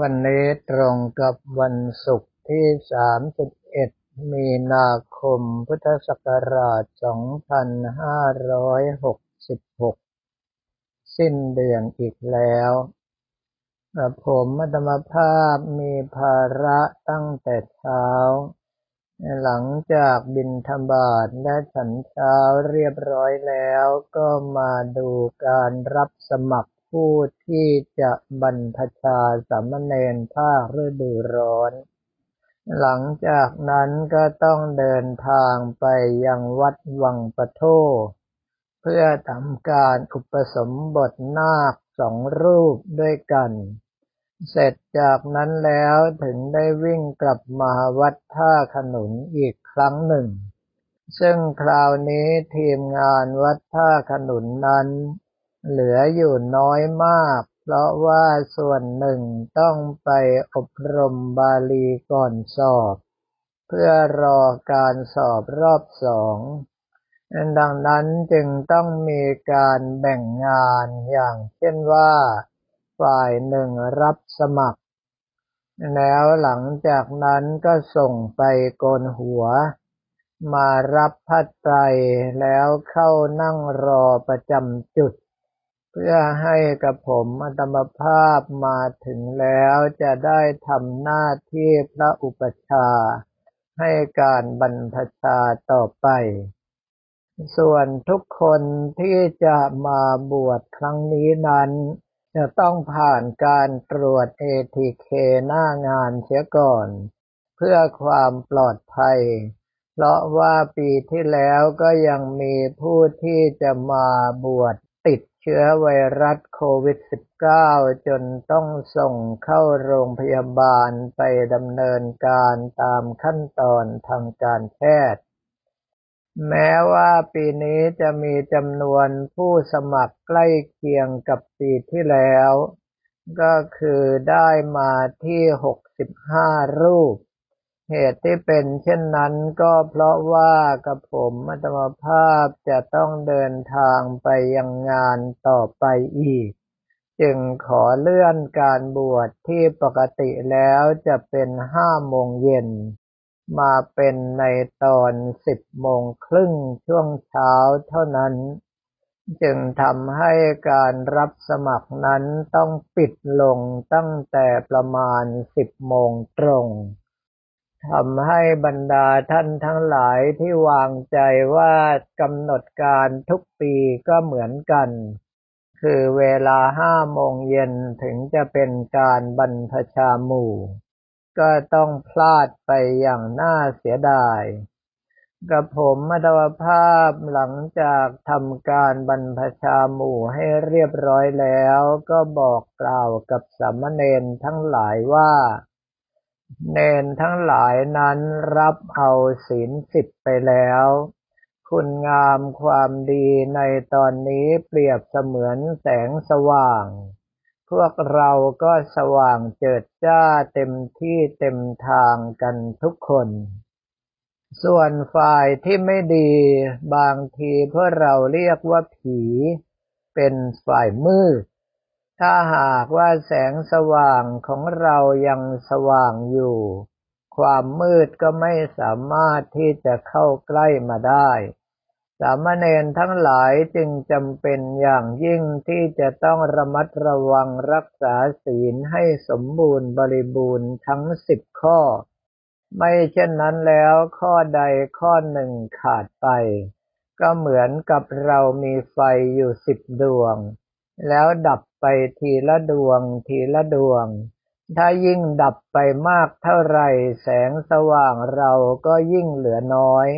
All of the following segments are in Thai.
วันนี้ตรงกับวันศุกร์ที่ 31 มีนาคม พุทธศักราช 2566 สิ้นเดือนอีกแล้วกระผมมัตมภาพมีภาระตั้งแต่เช้า หลังจากบินธบาตและฉันเช้าเรียบร้อยแล้วก็มาดูการรับสมัคร ผู้ที่จะบรรพชาสามเณรภาคฤดูร้อน หลังจากนั้นก็ต้องเดินทางไปยังวัดวังปะโทเพื่อทำการอุปสมบทนาคสองรูปด้วยกัน เสร็จจากนั้นแล้วถึงได้วิ่งกลับมาวัดท่าขนุนอีกครั้งหนึ่ง ซึ่งคราวนี้ทีมงานวัดท่าขนุนนั้น เหลืออยู่น้อยมาก เพราะว่าส่วนหนึ่งต้องไปอบรมบาลีก่อนสอบ เพื่อรอการสอบรอบสองดังนั้นจึงต้องมีการแบ่งงานอย่างเช่นว่า ฝ่ายหนึ่งรับสมัคร แล้วหลังจากนั้นก็ส่งไปโกนหัว มารับพัดไตรแล้วเข้านั่งรอประจำจุด เพื่อให้กับผมอัตมภาพมาถึงแล้วจะได้ทำหน้าที่พระอุปชา ให้การบรรพชาต่อไป ส่วนทุกคนที่จะมาบวชครั้งนี้นั้นจะต้องผ่านการตรวจ ATK หน้างานเสียก่อน เพื่อความปลอดภัย เพราะว่าปีที่แล้วก็ยังมีผู้ที่จะมาบวช ชื้อไวรัสโควิด -19 จนต้องส่งเข้าโรงพยาบาลไปดำเนินการตามขั้นตอนทางการแพทย์ แม้ว่าปีนี้จะมีจำนวนผู้สมัครใกล้เคียงกับปีที่แล้ว ก็คือได้มาที่ 65 รูป เหตุที่เป็นเช่นนั้นก็เพราะว่ากับผมมัตมภาพจะต้องเดินทางไปยังงานต่อไปอีก จึงขอเลื่อนการบวชที่ปกติแล้วจะเป็นห้าโมงเย็น มาเป็นในตอนสิบโมงครึ่งช่วงเช้าเท่านั้น จึงทำให้การรับสมัครนั้นต้องปิดลงตั้งแต่ประมาณสิบโมงตรง ทำให้บรรดาท่านทั้งหลายที่วางใจว่ากำหนดการทุกปีก็เหมือนกัน คือเวลาห้าโมงเย็นถึงจะเป็นการบรรพชาหมู่ ก็ต้องพลาดไปอย่างน่าเสียดายกับผมมัตวภาพหลังจากทำการบรรพชาหมู่ให้เรียบร้อยแล้ว ก็บอกกล่าวกับสามเณรทั้งหลายว่า เนนทั้งหลายนั้นรับเอาศีลสิบไปแล้ว คุณงามความดีในตอนนี้เปรียบเสมือนแสงสว่าง พวกเราก็สว่างเจิดจ้าเต็มที่เต็มทางกันทุกคน ส่วนฝ่ายที่ไม่ดี บางทีพวกเราเรียกว่าผี เป็นฝ่ายมืด ถ้าหากว่าแสงสว่างของเรายังสว่างอยู่ ความมืดก็ไม่สามารถที่จะเข้าใกล้มาได้ สามเณรทั้งหลายจึงจำเป็นอย่างยิ่งที่จะต้องระมัดระวังรักษาศีลให้สมบูรณ์บริบูรณ์ทั้งสิบข้อ ไม่เช่นนั้นแล้วข้อใดข้อหนึ่งขาดไป ก็เหมือนกับเรามีไฟอยู่สิบดวง แล้วดับไปทีละดวงทีละดวง ถ้ายิ่งดับไปมากเท่าไรแสงสว่างเราก็ยิ่งเหลือน้อย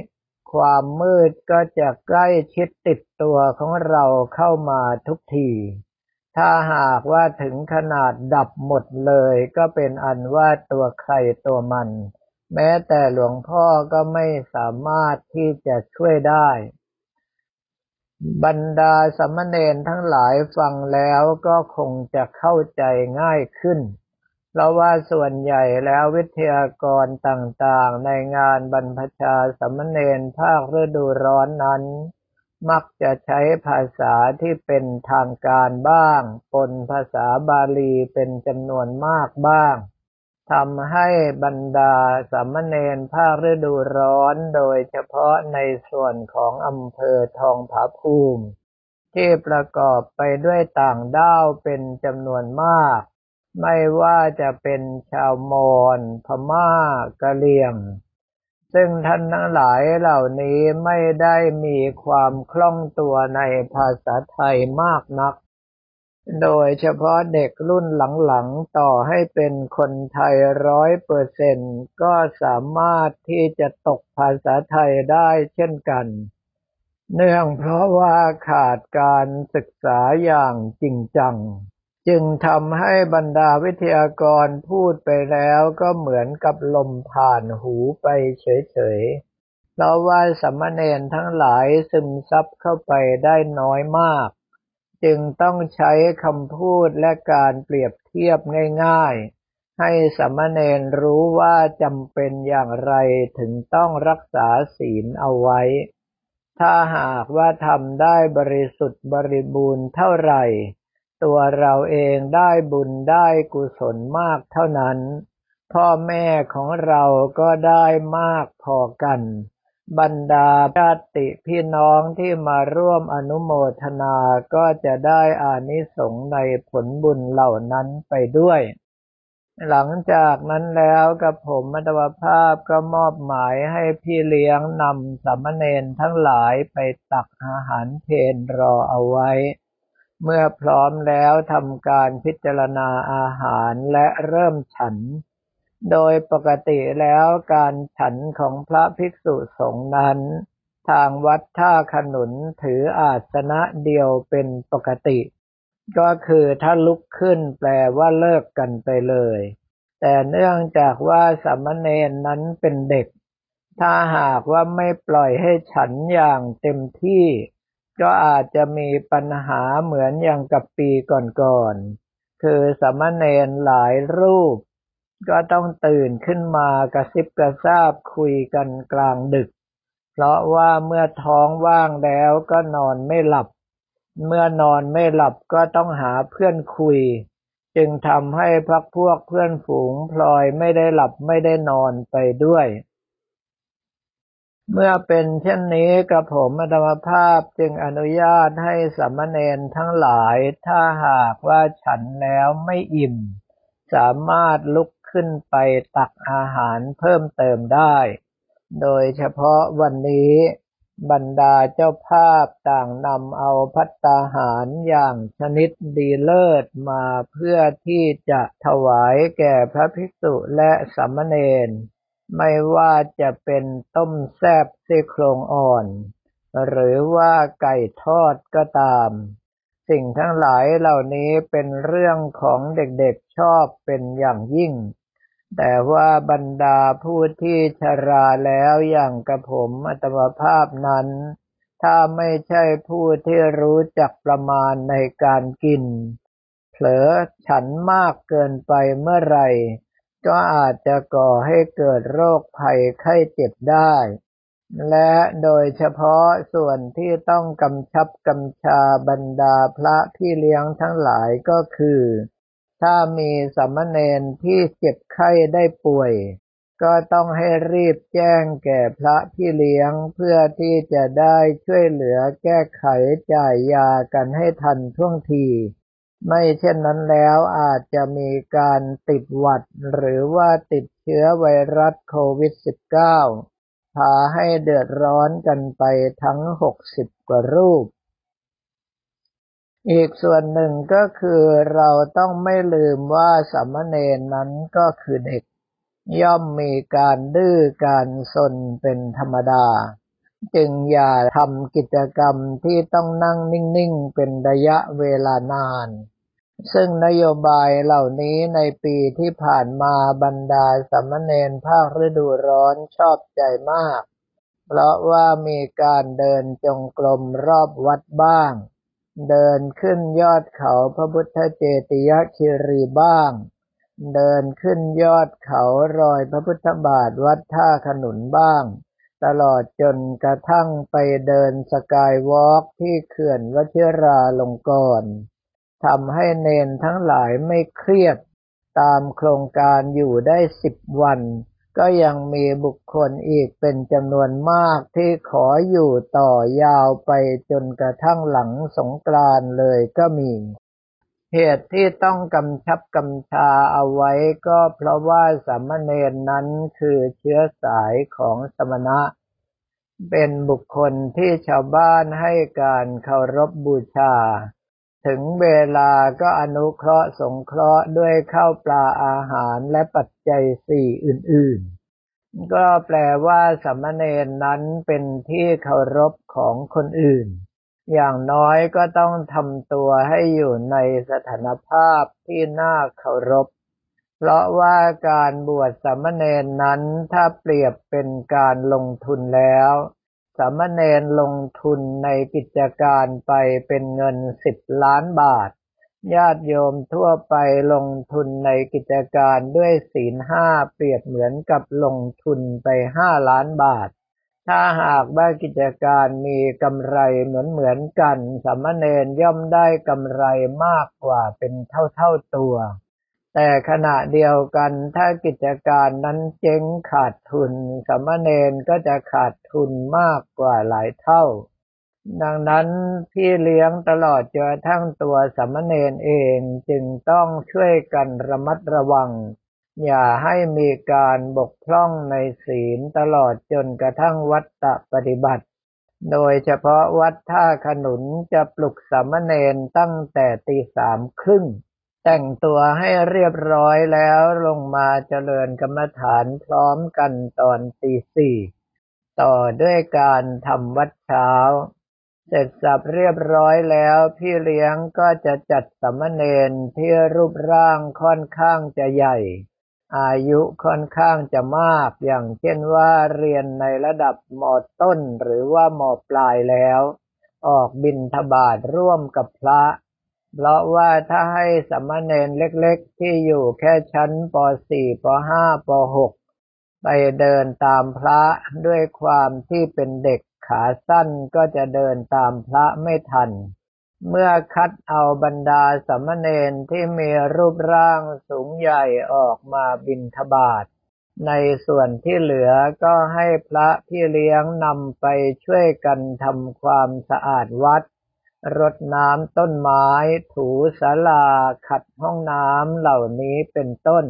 ความมืดก็จะใกล้ชิดติดตัวของเราเข้ามาทุกที ถ้าหากว่าถึงขนาดดับหมดเลยก็เป็นอันว่าตัวใครตัวมัน แม้แต่หลวงพ่อก็ไม่สามารถที่จะช่วยได้ บรรดาสมณเณรทั้งหลายฟังแล้วก็คงจะเข้าใจง่ายขึ้น เพราะว่าส่วนใหญ่แล้ววิทยากรต่างๆ ในงานบรรพชาสมณเณรภาคฤดูร้อนนั้น มักจะใช้ภาษาที่เป็นทางการบ้าง ปนภาษาบาลีเป็นจำนวนมากบ้าง ทำให้บรรดาสามเณรภาคฤดูร้อนโดยเฉพาะในส่วนของอำเภอทองผาภูมิ ที่ประกอบไปด้วยต่างด้าวเป็นจำนวนมาก ไม่ว่าจะเป็นชาวมอญพม่ากะเหรี่ยง ซึ่งท่านทั้งหลายเหล่านี้ไม่ได้มีความคล่องตัวในภาษาไทยมากนัก โดยเฉพาะเด็กรุ่นหลังๆ ต่อให้เป็นคนไทยร้อยเปอร์เซนก็สามารถที่จะตกภาษาไทยได้เช่นกัน เนื่องเพราะว่าขาดการศึกษาอย่างจริงจัง จึงทำให้บรรดาวิทยากรพูดไปแล้วก็เหมือนกับลมผ่านหูไปเฉยๆ เพราะว่าสมณเณรทั้งหลายซึมซับเข้าไปได้น้อยมาก จึงต้องใช้คำพูดและการเปรียบเทียบง่ายๆ ให้สมณเณรรู้ว่าจำเป็นอย่างไรถึงต้องรักษาศีลเอาไว้ ถ้าหากว่าทำได้บริสุทธิ์บริบูรณ์เท่าไหร่ ตัวเราเองได้บุญได้กุศลมากเท่านั้น พ่อแม่ของเราก็ได้มากพอกัน บรรดาญาติพี่น้องที่มาร่วมอนุโมทนาก็จะได้อานิสงส์ในผลบุญเหล่านั้นไปด้วย หลังจากนั้นแล้วกับผมมัตวภาพก็มอบหมายให้พี่เลี้ยงนำสามเณรทั้งหลายไปตักอาหารเพนรอเอาไว้ เมื่อพร้อมแล้วทำการพิจารณาอาหารและเริ่มฉัน โดยปกติแล้วการฉันของพระภิกษุสงฆ์นั้น ทางวัดท่าขนุนถืออาสนะเดียวเป็นปกติ ก็คือถ้าลุกขึ้นแปลว่าเลิกกันไปเลย แต่เนื่องจากว่าสามเณรนั้นเป็นเด็ก ถ้าหากว่าไม่ปล่อยให้ฉันอย่างเต็มที่ ก็อาจจะมีปัญหาเหมือนอย่างกับปีก่อนๆคือสามเณรหลายรูป ก็ต้องตื่นขึ้นมากระซิบกระซาบคุยกันกลางดึก เพราะว่าเมื่อท้องว่างแล้วก็นอนไม่หลับ เมื่อนอนไม่หลับก็ต้องหาเพื่อนคุย จึงทำให้พักพวกเพื่อนฝูงพลอยไม่ได้หลับไม่ได้นอนไปด้วย เมื่อเป็นเช่นนี้กระผมธรรมภาพจึงอนุญาตให้สัมมเนนทั้งหลายถ้าหากว่าฉันแล้วไม่อิ่ม สามารถลุก ขึ้นไปตักอาหารเพิ่มเติมได้ โดยเฉพาะวันนี้บรรดาเจ้าภาพต่างนำเอาพัตตาหารอย่างชนิดดีเลิศมาเพื่อที่จะถวายแก่พระภิกษุและสามเณรไม่ว่าจะเป็นต้มแซบซี่โครงอ่อน หรือว่าไก่ทอดก็ตาม สิ่งทั้งหลายเหล่านี้เป็นเรื่องของเด็กๆชอบเป็นอย่างยิ่ง แต่ว่าบรรดาผู้ที่ชราแล้วอย่างกระผมอัตมภาพนั้น ถ้าไม่ใช่ผู้ที่รู้จักประมาณในการกิน เผลอฉันมากเกินไปเมื่อไหร่ ก็อาจจะก่อให้เกิดโรคภัยไข้เจ็บได้ และโดยเฉพาะส่วนที่ต้องกำชับกำชาบรรดาพระพี่เลี้ยงทั้งหลายก็คือ ถ้ามีสามเณรที่เจ็บไข้ได้ป่วย ก็ต้องให้รีบแจ้งแก่พระพี่เลี้ยงเพื่อที่จะได้ช่วยเหลือแก้ไขจ่ายยากันให้ทันท่วงที ไม่เช่นนั้นแล้วอาจจะมีการติดหวัดหรือว่าติดเชื้อไวรัสโควิด -19 พาให้เดือดร้อนกันไปทั้ง 60 กว่ารูป อีกส่วนหนึ่งก็คือเราต้องไม่ลืมว่าสามเณรนั้นก็คือเด็ก ย่อมมีการดื้อการสนเป็นธรรมดา จึงอย่าทำกิจกรรมที่ต้องนั่งนิ่งๆ เป็นระยะเวลานาน ซึ่งนโยบายเหล่านี้ในปีที่ผ่านมาบรรดาสามเณรภาคฤดูร้อนชอบใจมาก เพราะว่ามีการเดินจงกรมรอบวัดบ้าง เดินขึ้นยอดเขาพระพุทธเจติยคิรีบ้าง เดินขึ้นยอดเขารอยพระพุทธบาทวัดท่าขนุนบ้าง ตลอดจนกระทั่งไปเดินสกายวอล์กที่เขื่อนวชิราลงกรณ์ทำให้เนนทั้งหลายไม่เครียด ตามโครงการอยู่ได้สิบวัน ก็ยังมีบุคคลอีกเป็นจำนวนมากที่ขออยู่ต่อยาวไปจนกระทั่งหลังสงกรานเลยก็มี เหตุที่ต้องกำชับกำชาเอาไว้ก็เพราะว่าสามเณรนั้นคือเชื้อสายของสมณะ เป็นบุคคลที่ชาวบ้านให้การเคารพบบูชา ถึงเวลาก็อนุเคราะห์สงเคราะห์ด้วยข้าวปลาอาหารและปัจจัยสี่อื่น ๆ ก็แปลว่าสมณเณรนั้นเป็นที่เคารพของคนอื่น อย่างน้อยก็ต้องทำตัวให้อยู่ในสถานภาพที่น่าเคารพ เพราะว่าการบวชสมณเณรนั้นถ้าเปรียบเป็นการลงทุนแล้ว สามเณรลงทุนในกิจการไปเป็นเงินสิบล้านบาท ญาติโยมทั่วไปลงทุนในกิจการด้วยศีลห้าเปรียบเหมือนกับลงทุนไปห้าล้านบาท ถ้าหากว่ากิจการมีกำไรเหมือนเหมือนกันสามเณรย่อมได้กำไรมากกว่าเป็นเท่าเท่าตัว แต่ขณะเดียวกันถ้ากิจการนั้นเจ๊งขาดทุนสมณเณรก็จะขาดทุนมากกว่าหลายเท่า ดังนั้นพี่เลี้ยงตลอดจนทั้งตัวสมณเณรเองจึงต้องช่วยกันระมัดระวัง อย่าให้มีการบกพร่องในศีลตลอดจนกระทั่งวัตตปฏิบัติ โดยเฉพาะวัดท่าขนุนจะปลุกสมณเณรตั้งแต่ตีสามครึ่ง แต่งตัวให้เรียบร้อยแล้วลงมาเจริญกรรมฐานพร้อมกันตอนตีสี่ต่อด้วยการทำวัดเช้า เสร็จสับเรียบร้อยแล้วพี่เลี้ยงก็จะจัดสมณเณรที่รูปร่างค่อนข้างจะใหญ่ อายุค่อนข้างจะมากอย่างเช่นว่าเรียนในระดับมต้นหรือว่ามปลายแล้ว ออกบินทบาทร่วมกับพระ เพราะว่าถ้าให้สมณเณรเล็กๆ ที่อยู่แค่ชั้นป .4 ป .5 ป .6 ไปเดินตามพระด้วยความที่เป็นเด็กขาสั้นก็จะเดินตามพระไม่ทัน เมื่อคัดเอาบรรดาสมณเณรที่มีรูปร่างสูงใหญ่ออกมาบินทบาทในส่วนที่เหลือก็ให้พระพี่เลี้ยงนำไปช่วยกันทำความสะอาดวัด รดน้ำต้นไม้ ถูศาลา ขัดห้องน้ำเหล่านี้เป็นต้น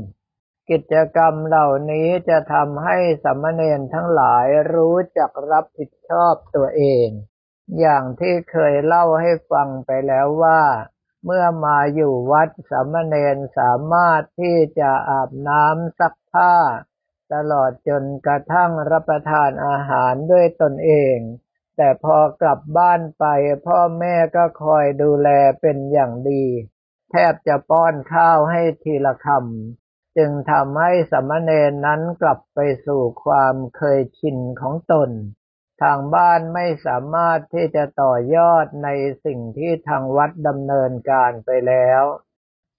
กิจกรรมเหล่านี้จะทำให้สมณเณรทั้งหลายรู้จักรับผิดชอบตัวเอง อย่างที่เคยเล่าให้ฟังไปแล้วว่า เมื่อมาอยู่วัดสมณเณรสามารถที่จะอาบน้ำซักผ้า ตลอดจนกระทั่งรับประทานอาหารด้วยตนเอง แต่พอกลับบ้านไป พ่อแม่ก็คอยดูแลเป็นอย่างดี แทบจะป้อนข้าวให้ทีละคำจึงทำให้สมณเณรนั้นกลับไปสู่ความเคยชินของตน ทางบ้านไม่สามารถที่จะต่อยอดในสิ่งที่ทางวัดดำเนินการไปแล้ว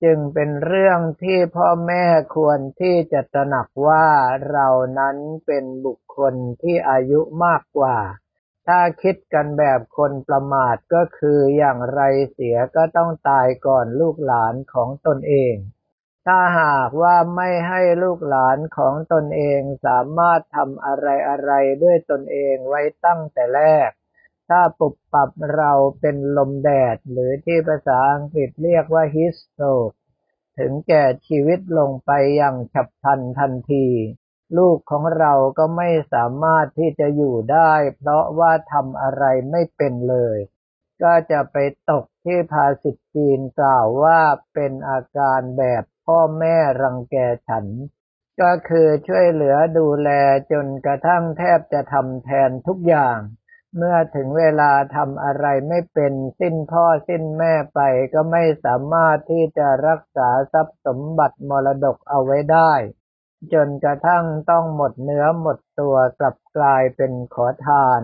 จึงเป็นเรื่องที่พ่อแม่ควรที่จะตระหนักว่าเรานั้นเป็นบุคคลที่อายุมากกว่า ถ้าคิดกันแบบคนประมาทก็คืออย่างไรเสียก็ต้องตายก่อนลูกหลานของตนเอง ถ้าหากว่าไม่ให้ลูกหลานของตนเองสามารถทำอะไรอะไรด้วยตนเองไว้ตั้งแต่แรก ถ้าปุบปับเราเป็นลมแดดหรือที่ภาษาอังกฤษเรียกว่าฮิสโตกถึงแก่ชีวิตลงไปอย่างฉับพลันทันที ลูกของเราก็ไม่สามารถที่จะอยู่ได้ เพราะว่าทำอะไรไม่เป็นเลย ก็จะไปตกที่ภาษิตจีนกล่าวว่าเป็นอาการแบบพ่อแม่รังแกฉัน ก็คือช่วยเหลือดูแลจนกระทั่งแทบจะทำแทนทุกอย่าง เมื่อถึงเวลาทำอะไรไม่เป็นสิ้นพ่อสิ้นแม่ไปก็ไม่สามารถที่จะรักษาทรัพย์สมบัติมรดกเอาไว้ได้ จนกระทั่งต้องหมดเนื้อหมดตัวกลับกลายเป็นขอทาน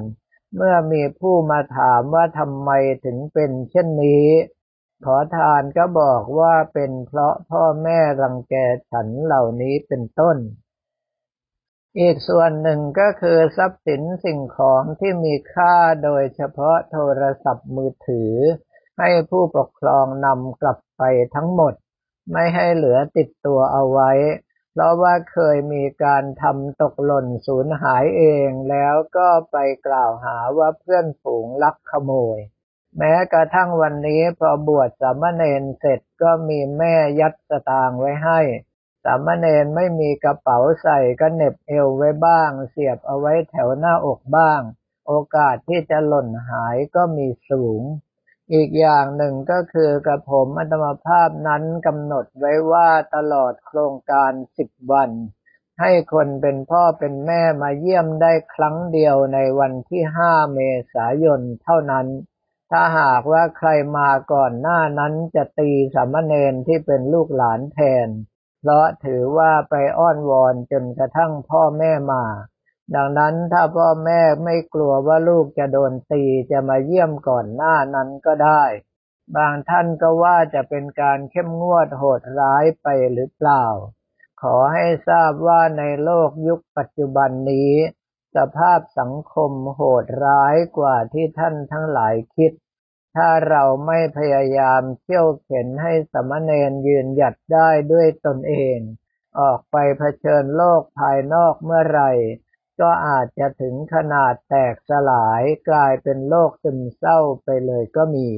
เมื่อมีผู้มาถามว่าทำไมถึงเป็นเช่นนี้ ขอทานก็บอกว่าเป็นเพราะพ่อแม่รังแกฉันเหล่านี้เป็นต้น อีกส่วนหนึ่งก็คือทรัพย์สินสิ่งของที่มีค่าโดยเฉพาะโทรศัพท์มือถือ ให้ผู้ปกครองนำกลับไปทั้งหมด ไม่ให้เหลือติดตัวเอาไว้ เพราะว่าเคยมีการทำตกหล่นสูญหายเองแล้วก็ไปกล่าวหาว่าเพื่อนฝูงลักขโมย แม้กระทั่งวันนี้พอบวชสามเณรเสร็จก็มีแม่ยัดสตางไว้ให้สามเณรไม่มีกระเป๋าใส่ก็เน็บเอวไว้บ้าง เสียบเอาไว้แถวหน้าอกบ้าง โอกาสที่จะหล่นหายก็มีสูง อีกอย่างหนึ่งก็คือกระผมอัตมภาพนั้นกำหนดไว้ว่าตลอดโครงการสิบวัน ให้คนเป็นพ่อเป็นแม่มาเยี่ยมได้ครั้งเดียวในวันที่ห้าเมษายนเท่านั้น ถ้าหากว่าใครมาก่อนหน้านั้นจะตีสามเณรที่เป็นลูกหลานแทน เพราะถือว่าไปอ้อนวอนจนกระทั่งพ่อแม่มา ดังนั้นถ้าพ่อแม่ไม่กลัวว่าลูกจะโดนตีจะมาเยี่ยมก่อนหน้านั้นก็ได้ บางท่านก็ว่าจะเป็นการเข้มงวดโหดร้ายไปหรือเปล่า ขอให้ทราบว่าในโลกยุคปัจจุบันนี้ สภาพสังคมโหดร้ายกว่าที่ท่านทั้งหลายคิด ถ้าเราไม่พยายามเที่ยวเข็นให้สมณเณรยืนหยัดได้ด้วยตนเอง ออกไปเผชิญโลกภายนอกเมื่อไหร่ ก็อาจจะถึงขนาดแตกสลายกลายเป็นโรคซึมเศร้าไปเลยก็มี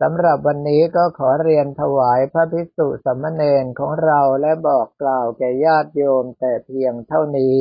สำหรับวันนี้ก็ขอเรียนถวายพระภิกษุสมณเณรของเราและบอกกล่าวแก่ญาติโยมแต่เพียงเท่านี้